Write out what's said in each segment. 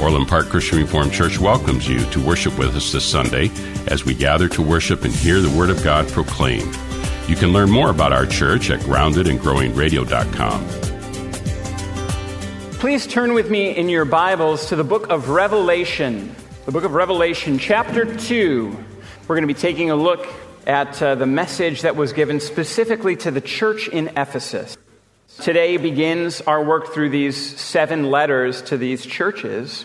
Orland Park Christian Reformed Church welcomes you to worship with us this Sunday as we gather to worship and hear the Word of God proclaimed. You can learn more about our church at groundedandgrowingradio.com. Please turn with me in your Bibles to the book of Revelation. The book of Revelation, chapter 2. We're going to be taking a look at uh, the message that was given specifically to the church in Ephesus. Today begins our work through these seven letters to these churches.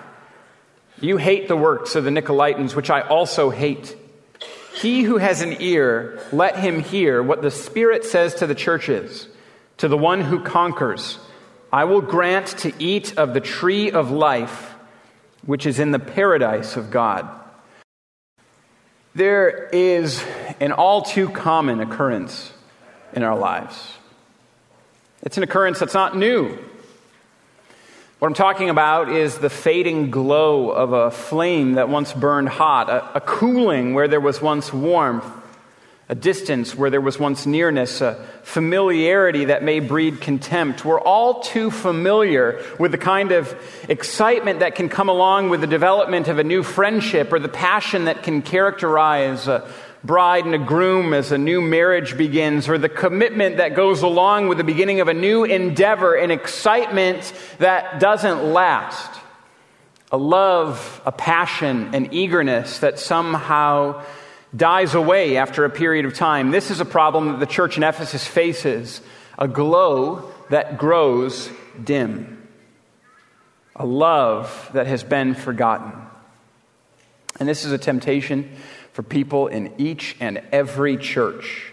You hate the works of the Nicolaitans, which I also hate. He who has an ear, let him hear what the Spirit says to the churches. To the one who conquers, I will grant to eat of the tree of life, which is in the paradise of God. There is an all too common occurrence in our lives. It's an occurrence that's not new. What I'm talking about is the fading glow of a flame that once burned hot, a, a, cooling where there was once warmth, a distance where there was once nearness, a familiarity that may breed contempt. We're all too familiar with the kind of excitement that can come along with the development of a new friendship or the passion that can characterize a bride and a groom as a new marriage begins, or the commitment that goes along with the beginning of a new endeavor, an excitement that doesn't last, a love, a passion, an eagerness that somehow dies away after a period of time. This is a problem that the church in Ephesus faces a glow that grows dim, a love that has been forgotten. And this is a temptation for people in each and every church.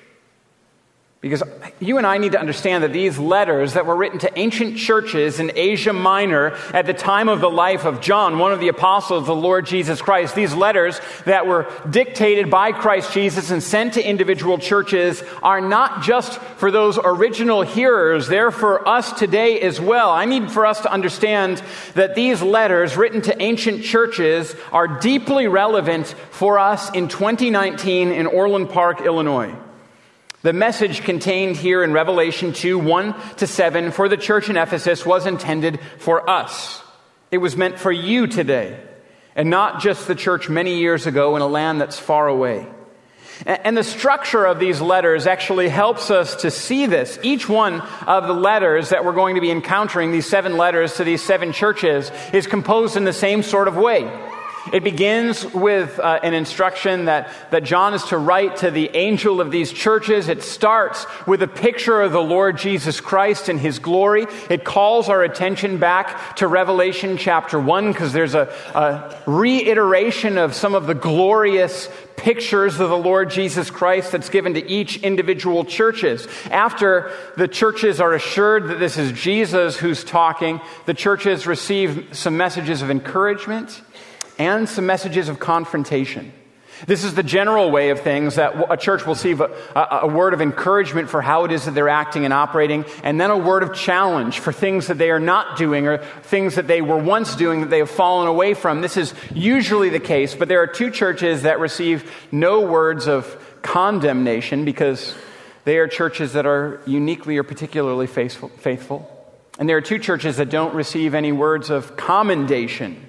Because you and I need to understand that these letters that were written to ancient churches in Asia Minor at the time of the life of John, one of the apostles of the Lord Jesus Christ, these letters that were dictated by Christ Jesus and sent to individual churches are not just for those original hearers, they're for us today as well. I need for us to understand that these letters written to ancient churches are deeply relevant for us in 2019 in Orland Park, Illinois. The message contained here in Revelation 2 1 to 7 for the church in Ephesus was intended for us. It was meant for you today, and not just the church many years ago in a land that's far away. And the structure of these letters actually helps us to see this. Each one of the letters that we're going to be encountering, these seven letters to these seven churches, is composed in the same sort of way. It begins with uh, an instruction that, that John is to write to the angel of these churches. It starts with a picture of the Lord Jesus Christ and his glory. It calls our attention back to Revelation chapter 1 because there's a, a reiteration of some of the glorious pictures of the Lord Jesus Christ that's given to each individual churches. After the churches are assured that this is Jesus who's talking, the churches receive some messages of encouragement and some messages of confrontation. This is the general way of things that a church will receive a, a, a, word of encouragement for how it is that they're acting and operating, and then a word of challenge for things that they are not doing or things that they were once doing that they have fallen away from. This is usually the case, but there are two churches that receive no words of condemnation because they are churches that are uniquely or particularly faithful. faithful. And there are two churches that don't receive any words of commendation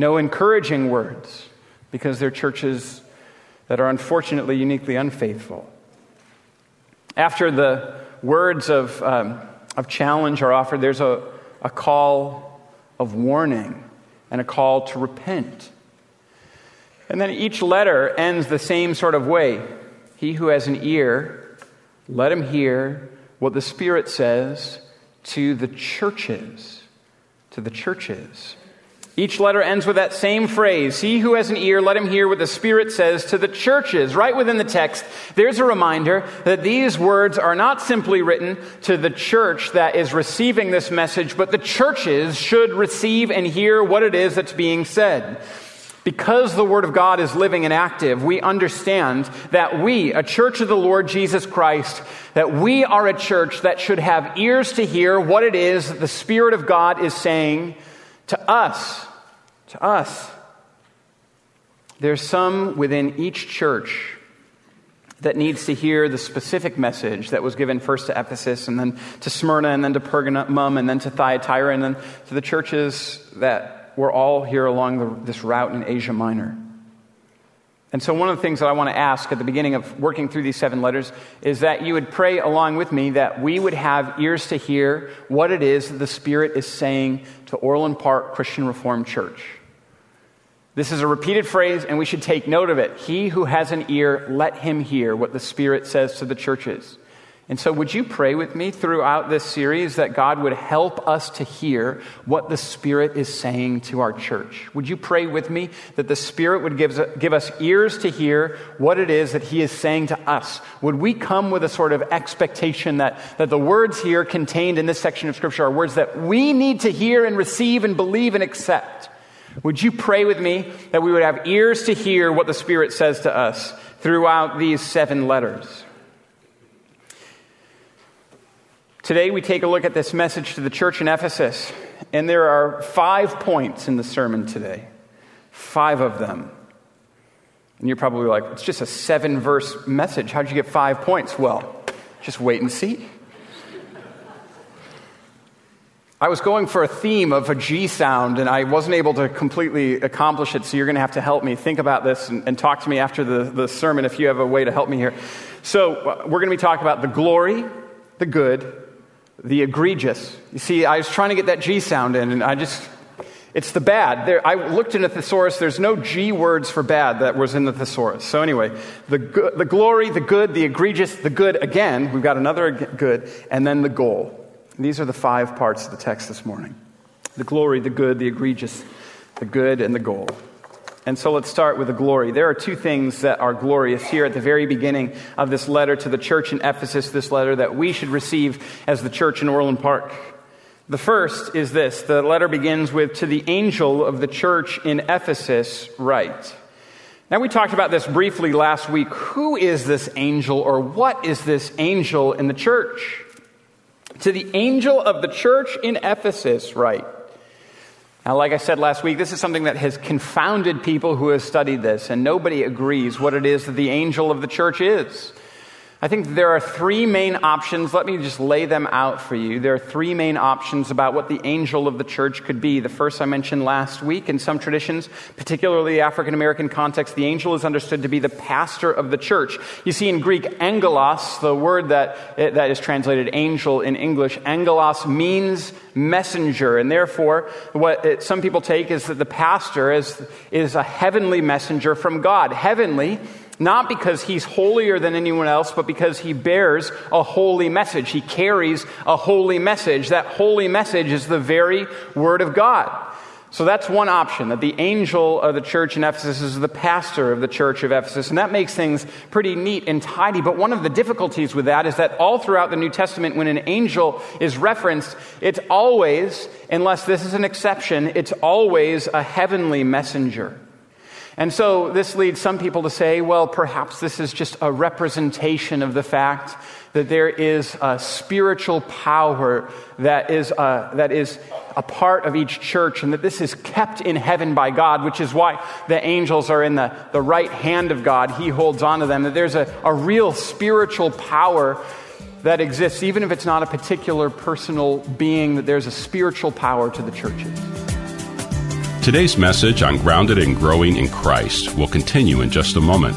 no encouraging words because they're churches that are unfortunately uniquely unfaithful. After the words of, um, of challenge are offered, there's a, a call of warning and a call to repent. And then each letter ends the same sort of way. He who has an ear, let him hear what the Spirit says to the churches. To the churches. Each letter ends with that same phrase He who has an ear, let him hear what the Spirit says to the churches. Right within the text, there's a reminder that these words are not simply written to the church that is receiving this message, but the churches should receive and hear what it is that's being said. Because the Word of God is living and active, we understand that we, a church of the Lord Jesus Christ, that we are a church that should have ears to hear what it is that the Spirit of God is saying to us to us. There's some within each church that needs to hear the specific message that was given first to Ephesus and then to Smyrna and then to Pergamum and then to Thyatira and then to the churches that were all here along the, this route in Asia Minor. And so, one of the things that I want to ask at the beginning of working through these seven letters is that you would pray along with me that we would have ears to hear what it is that the Spirit is saying to Orland Park Christian Reformed Church. This is a repeated phrase, and we should take note of it. He who has an ear, let him hear what the Spirit says to the churches. And so, would you pray with me throughout this series that God would help us to hear what the Spirit is saying to our church? Would you pray with me that the Spirit would give, give us ears to hear what it is that He is saying to us? Would we come with a sort of expectation that, that the words here contained in this section of Scripture are words that we need to hear and receive and believe and accept? Would you pray with me that we would have ears to hear what the Spirit says to us throughout these seven letters? Today, we take a look at this message to the church in Ephesus, and there are five points in the sermon today. Five of them. And you're probably like, it's just a seven verse message. How'd you get five points? Well, just wait and see. I was going for a theme of a G sound, and I wasn't able to completely accomplish it, so you're going to have to help me think about this and, and, talk to me after the, the sermon if you have a way to help me here. So, uh, we're going to be talking about the glory, the good, the egregious. You see, I was trying to get that G sound in, and I just, it's the bad. There, I looked in the thesaurus, there's no G words for bad that was in the thesaurus. So, anyway, the, the glory, the good, the egregious, the good again, we've got another good, and then the goal. These are the five parts of the text this morning the glory, the good, the egregious, the good, and the goal. And so let's start with the glory. There are two things that are glorious here at the very beginning of this letter to the church in Ephesus, this letter that we should receive as the church in Orland Park. The first is this the letter begins with, To the angel of the church in Ephesus, write. Now, we talked about this briefly last week. Who is this angel, or what is this angel in the church? To the angel of the church in Ephesus, write. Now, like I said last week, this is something that has confounded people who have studied this, and nobody agrees what it is that the angel of the church is. I think there are three main options. Let me just lay them out for you. There are three main options about what the angel of the church could be. The first I mentioned last week. In some traditions, particularly the African American context, the angel is understood to be the pastor of the church. You see, in Greek, angelos, the word that, that is translated angel in English, angelos means messenger. And therefore, what it, some people take is that the pastor is, is a heavenly messenger from God. Heavenly not because he's holier than anyone else, but because he bears a holy message. He carries a holy message. That holy message is the very Word of God. So that's one option, that the angel of the church in Ephesus is the pastor of the church of Ephesus. And that makes things pretty neat and tidy. But one of the difficulties with that is that all throughout the New Testament, when an angel is referenced, it's always, unless this is an exception, it's always a heavenly messenger. And so this leads some people to say, well, perhaps this is just a representation of the fact that there is a spiritual power that is, a, uh, that is a part of each church and that this is kept in heaven by God, which is why the angels are in the, the right hand of God. He holds on to them, that there's a, a real spiritual power that exists, even if it's not a particular personal being, that there's a spiritual power to the churches. Today's message on Grounded and Growing in Christ will continue in just a moment.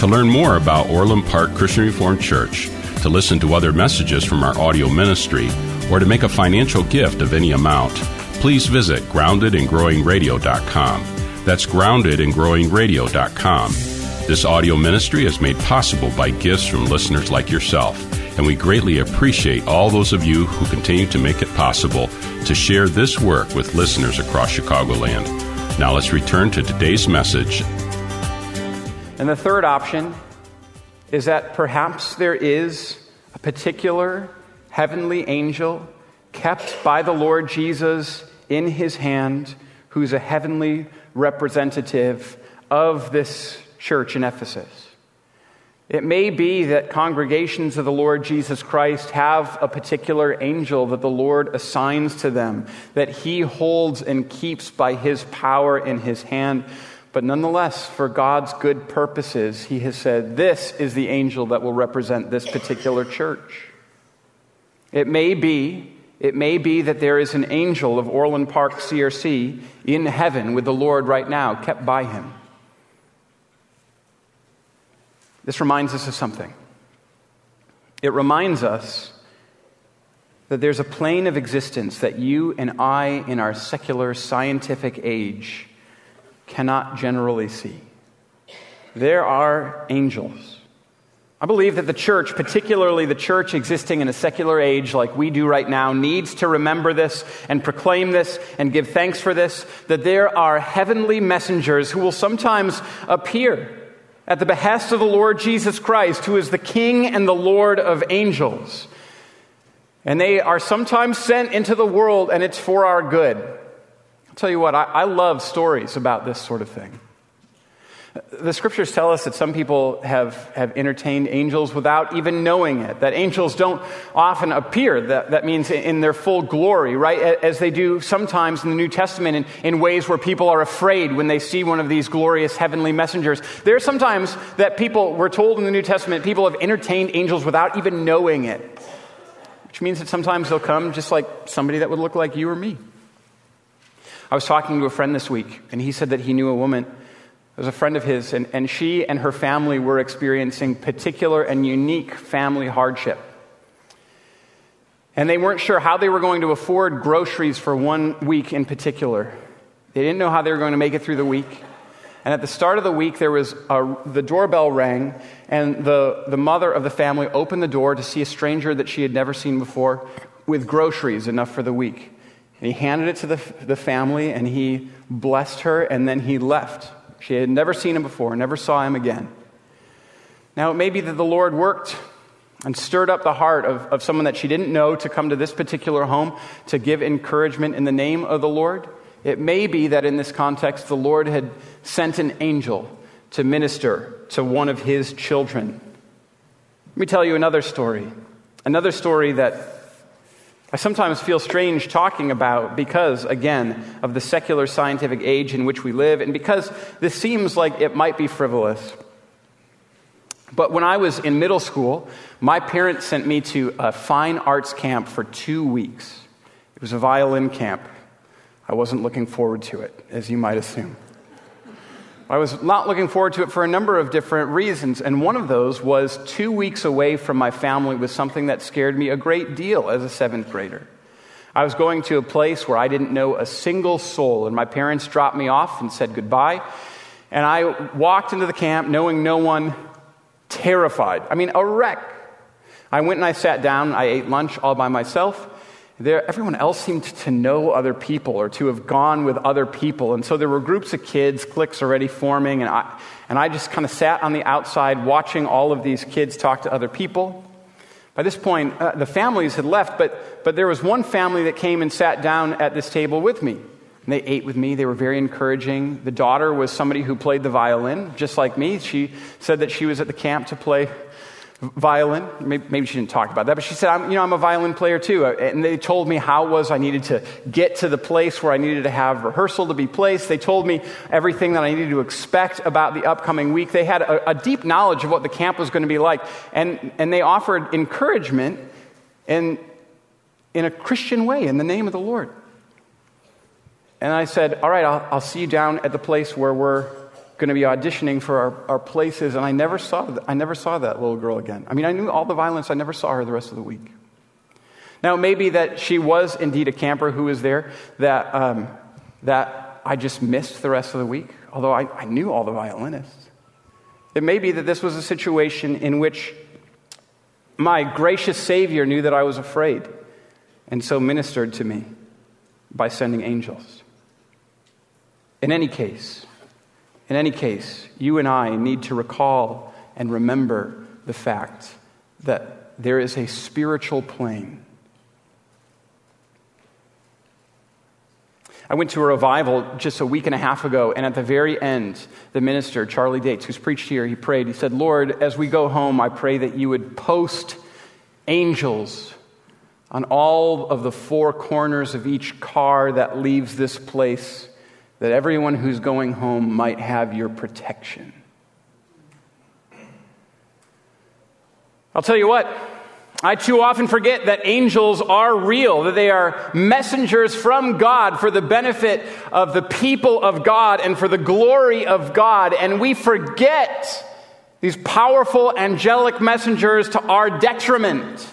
To learn more about Orland Park Christian Reformed Church, to listen to other messages from our audio ministry, or to make a financial gift of any amount, please visit groundedandgrowingradio.com. That's groundedandgrowingradio.com. This audio ministry is made possible by gifts from listeners like yourself, and we greatly appreciate all those of you who continue to make it possible to share this work with listeners across Chicagoland. Now let's return to today's message. And the third option is that perhaps there is a particular heavenly angel kept by the Lord Jesus in his hand who's a heavenly representative of this church in Ephesus. It may be that congregations of the Lord Jesus Christ have a particular angel that the Lord assigns to them, that he holds and keeps by his power in his hand. But nonetheless, for God's good purposes, he has said, This is the angel that will represent this particular church. It may be. It may be that there is an angel of Orland Park CRC in heaven with the Lord right now, kept by him. This reminds us of something. It reminds us that there's a plane of existence that you and I, in our secular scientific age, cannot generally see. There are angels. I believe that the church, particularly the church existing in a secular age like we do right now, needs to remember this and proclaim this and give thanks for this that there are heavenly messengers who will sometimes appear at the behest of the Lord Jesus Christ, who is the King and the Lord of angels. And they are sometimes sent into the world, and it's for our good. I'll tell you what, I, I love stories about this sort of thing. The scriptures tell us that some people have, have entertained angels without even knowing it, that angels don't often appear, that, that means in their full glory, right? As they do sometimes in the New Testament in, in ways where people are afraid when they see one of these glorious heavenly messengers. There are sometimes that people, we're told in the New Testament, people have entertained angels without even knowing it, which means that sometimes they'll come just like somebody that would look like you or me. I was talking to a friend this week, and he said that he knew a woman was a friend of his, and, and she and her family were experiencing particular and unique family hardship. And they weren't sure how they were going to afford groceries for one week in particular. They didn't know how they were going to make it through the week. And at the start of the week, there was a, the doorbell rang, and the, the mother of the family opened the door to see a stranger that she had never seen before with groceries enough for the week. And he handed it to the, the family, and he blessed her, and then he left. She had never seen him before, never saw him again. Now, it may be that the Lord worked and stirred up the heart of, of someone that she didn't know to come to this particular home to give encouragement in the name of the Lord. It may be that in this context, the Lord had sent an angel to minister to one of his children. Let me tell you another story. Another story that I sometimes feel strange talking about because, again, of the secular scientific age in which we live, and because this seems like it might be frivolous. But when I was in middle school, my parents sent me to a fine arts camp for two weeks. It was a violin camp. I wasn't looking forward to it, as you might assume. I was not looking forward to it for a number of different reasons, and one of those was two weeks away from my family was something that scared me a great deal as a seventh grader. I was going to a place where I didn't know a single soul, and my parents dropped me off and said goodbye. And I walked into the camp knowing no one, terrified. I mean, a wreck. I went and I sat down, I ate lunch all by myself. There, everyone else seemed to know other people or to have gone with other people. And so there were groups of kids, cliques already forming, and I, and I just kind of sat on the outside watching all of these kids talk to other people. By this point, uh, the families had left, but, but there was one family that came and sat down at this table with me. And they ate with me. They were very encouraging. The daughter was somebody who played the violin, just like me. She said that she was at the camp to play violin. Maybe, she didn't talk about that, but she said, I'm, you know, I'm a violin player too. Uh, and they told me how it was I needed to get to the place where I needed to have rehearsal to be placed. They told me everything that I needed to expect about the upcoming week. They had a, a deep knowledge of what the camp was going to be like. And, and they offered encouragement in, in a Christian way in the name of the Lord. And I said, All right, I'll, I'll see you down at the place where we're going to be auditioning for our, our places, and I never, saw I never saw that little girl again. I mean, I knew all the violence, I never saw her the rest of the week. Now, maybe that she was indeed a camper who was there, that, um, that I just missed the rest of the week, although I, I knew all the violinists. It may be that this was a situation in which my gracious Savior knew that I was afraid, and so ministered to me by sending angels. In any case, in any case, you and I need to recall and remember the fact that there is a spiritual plane. I went to a revival just a week and a half ago, and at the very end, the minister, Charlie Dates, who's preached here, he prayed. He said, Lord, as we go home, I pray that you would post angels on all of the four corners of each car that leaves this place that everyone who's going home might have your protection. I'll tell you what, I too often forget that angels are real, that they are messengers from God for the benefit of the people of God and for the glory of God. And we forget these powerful angelic messengers to our detriment.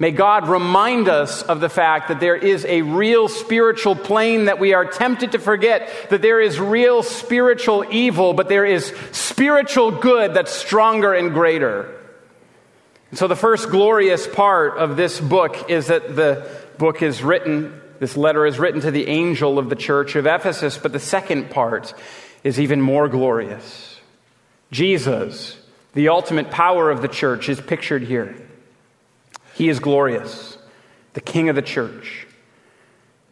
May God remind us of the fact that there is a real spiritual plane that we are tempted to forget, that there is real spiritual evil, but there is spiritual good that's stronger and greater. And so, the first glorious part of this book is that the book is written, this letter is written to the angel of the church of Ephesus, but the second part is even more glorious. Jesus, the ultimate power of the church, is pictured here. He is glorious, the King of the church.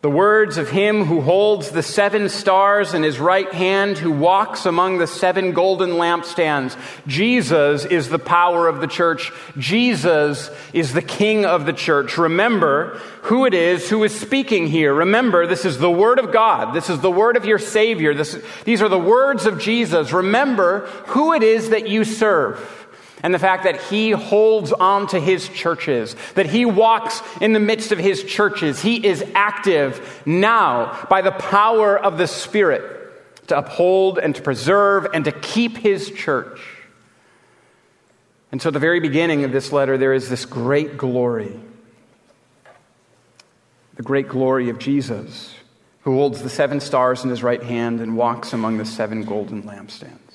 The words of him who holds the seven stars in his right hand, who walks among the seven golden lampstands. Jesus is the power of the church. Jesus is the king of the church. Remember who it is who is speaking here. Remember, this is the word of God. This is the word of your Savior. This, these are the words of Jesus. Remember who it is that you serve and the fact that he holds on to his churches, that he walks in the midst of his churches. He is active now by the power of the Spirit to uphold and to preserve and to keep his church. And so, at the very beginning of this letter, there is this great glory the great glory of Jesus, who holds the seven stars in his right hand and walks among the seven golden lampstands.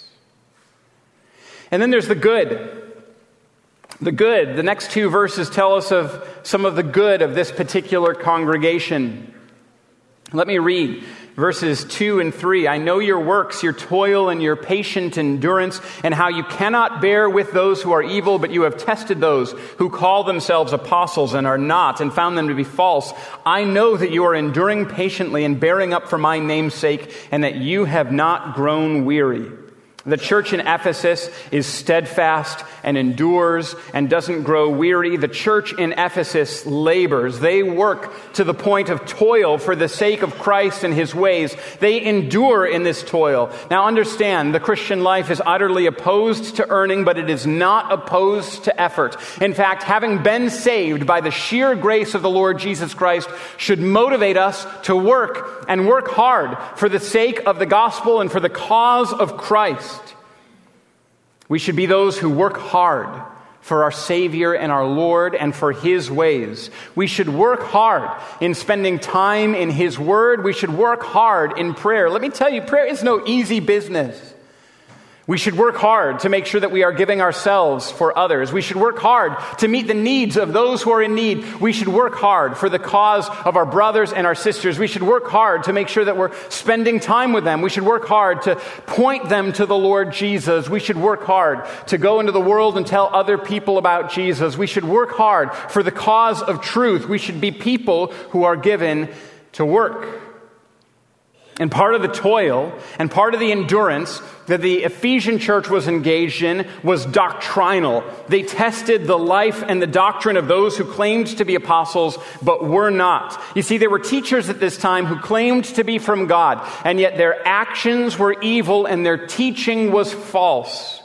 And then there's the good. The good. The next two verses tell us of some of the good of this particular congregation. Let me read verses 2 and 3. I know your works, your toil, and your patient endurance, and how you cannot bear with those who are evil, but you have tested those who call themselves apostles and are not, and found them to be false. I know that you are enduring patiently and bearing up for my name's sake, and that you have not grown weary. The church in Ephesus is steadfast and endures and doesn't grow weary. The church in Ephesus labors. They work to the point of toil for the sake of Christ and his ways. They endure in this toil. Now understand, the Christian life is utterly opposed to earning, but it is not opposed to effort. In fact, having been saved by the sheer grace of the Lord Jesus Christ should motivate us to work and work hard for the sake of the gospel and for the cause of Christ. We should be those who work hard for our Savior and our Lord and for His ways. We should work hard in spending time in His Word. We should work hard in prayer. Let me tell you, prayer is no easy business. We should work hard to make sure that we are giving ourselves for others. We should work hard to meet the needs of those who are in need. We should work hard for the cause of our brothers and our sisters. We should work hard to make sure that we're spending time with them. We should work hard to point them to the Lord Jesus. We should work hard to go into the world and tell other people about Jesus. We should work hard for the cause of truth. We should be people who are given to work. And part of the toil and part of the endurance that the Ephesian church was engaged in was doctrinal. They tested the life and the doctrine of those who claimed to be apostles but were not. You see, there were teachers at this time who claimed to be from God, and yet their actions were evil and their teaching was false.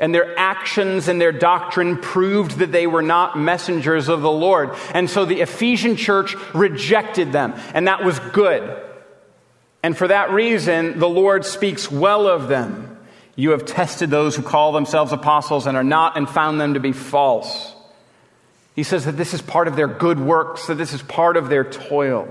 And their actions and their doctrine proved that they were not messengers of the Lord. And so the Ephesian church rejected them, and that was good. And for that reason, the Lord speaks well of them. You have tested those who call themselves apostles and are not, and found them to be false. He says that this is part of their good works, that this is part of their toil.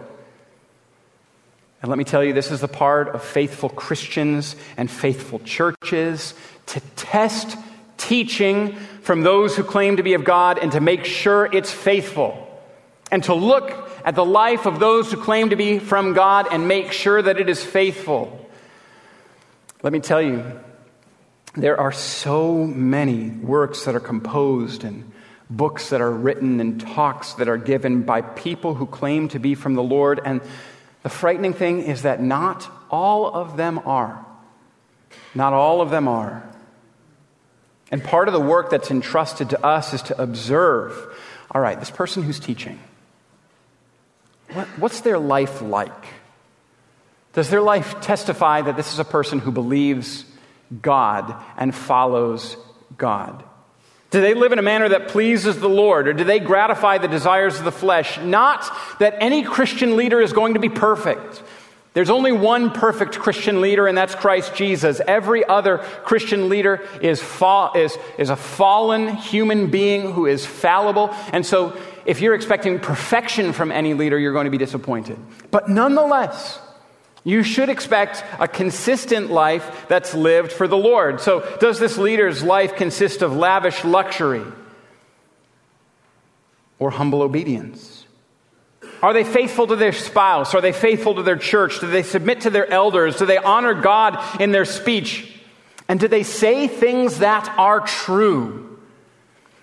And let me tell you, this is the part of faithful Christians and faithful churches to test teaching from those who claim to be of God and to make sure it's faithful. And to look at the life of those who claim to be from God and make sure that it is faithful. Let me tell you, there are so many works that are composed and books that are written and talks that are given by people who claim to be from the Lord. And the frightening thing is that not all of them are. Not all of them are. And part of the work that's entrusted to us is to observe all right, this person who's teaching, what, what's their life like? Does their life testify that this is a person who believes God and follows God? Do they live in a manner that pleases the Lord, or do they gratify the desires of the flesh? Not that any Christian leader is going to be perfect. There's only one perfect Christian leader, and that's Christ Jesus. Every other Christian leader is, fa- is, is a fallen human being who is fallible. And so if you're expecting perfection from any leader, you're going to be disappointed. But nonetheless, you should expect a consistent life that's lived for the Lord. So, does this leader's life consist of lavish luxury or humble obedience? Are they faithful to their spouse? Are they faithful to their church? Do they submit to their elders? Do they honor God in their speech? And do they say things that are true?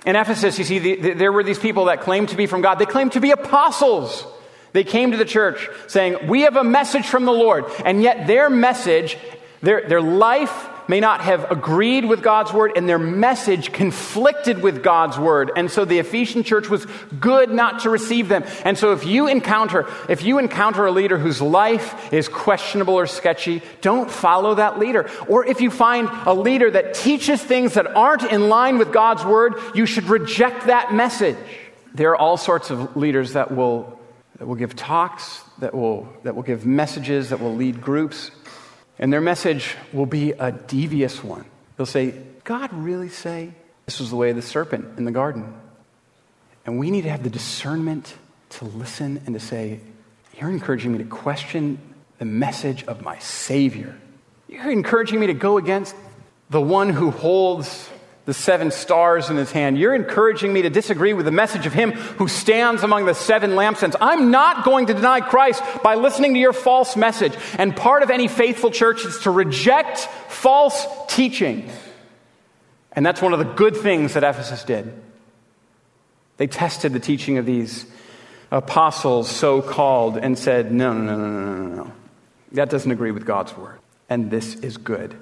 In Ephesus, you see, the, the, there were these people that claimed to be from God. They claimed to be apostles. They came to the church saying, We have a message from the Lord. And yet their message, their, their life, may not have agreed with God's word and their message conflicted with God's word. And so the Ephesian church was good not to receive them. And so if you encounter, if you encounter a leader whose life is questionable or sketchy, don't follow that leader. Or if you find a leader that teaches things that aren't in line with God's word, you should reject that message. There are all sorts of leaders that will, that will give talks, that will, that will give messages, that will lead groups. And their message will be a devious one. They'll say, God really say this was the way of the serpent in the garden? And we need to have the discernment to listen and to say, You're encouraging me to question the message of my Savior. You're encouraging me to go against the one who holds the seven stars in his hand. You're encouraging me to disagree with the message of him who stands among the seven lampstands. I'm not going to deny Christ by listening to your false message. And part of any faithful church is to reject false teaching. And that's one of the good things that Ephesus did. They tested the teaching of these apostles, so called, and said, no, no, no, no, no, no, no. That doesn't agree with God's word. And this is good.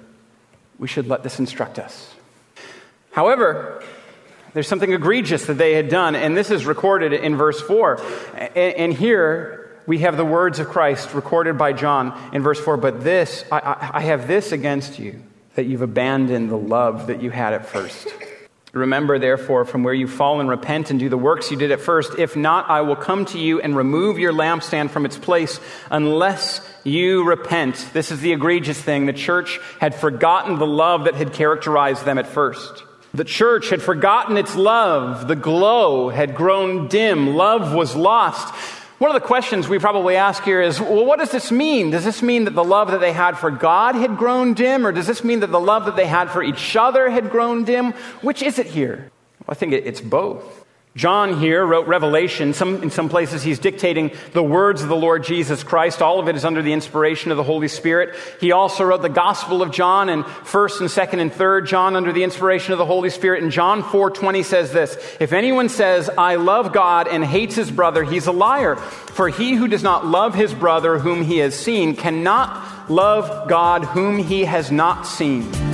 we should let this instruct us. However, there's something egregious that they had done, and this is recorded in verse 4. And, here we have the words of Christ recorded by John in verse 4 But this, I, I have this against you, that you've abandoned the love that you had at first. Remember, therefore, from where you fall and repent and do the works you did at first. If not, I will come to you and remove your lampstand from its place unless you repent. This is the egregious thing. The church had forgotten the love that had characterized them at first. The church had forgotten its love. The glow had grown dim. Love was lost. One of the questions we probably ask here is well, what does this mean? Does this mean that the love that they had for God had grown dim, or does this mean that the love that they had for each other had grown dim? Which is it here? Well, I think it's both. John here wrote Revelation. Some, in some places, he's dictating the words of the Lord Jesus Christ. All of it is under the inspiration of the Holy Spirit. He also wrote the Gospel of John and 1st and 2nd and 3rd John under the inspiration of the Holy Spirit. And John 4:20 says this: If anyone says, "I love God" and hates his brother, he's a liar. For he who does not love his brother whom he has seen cannot love God whom he has not seen.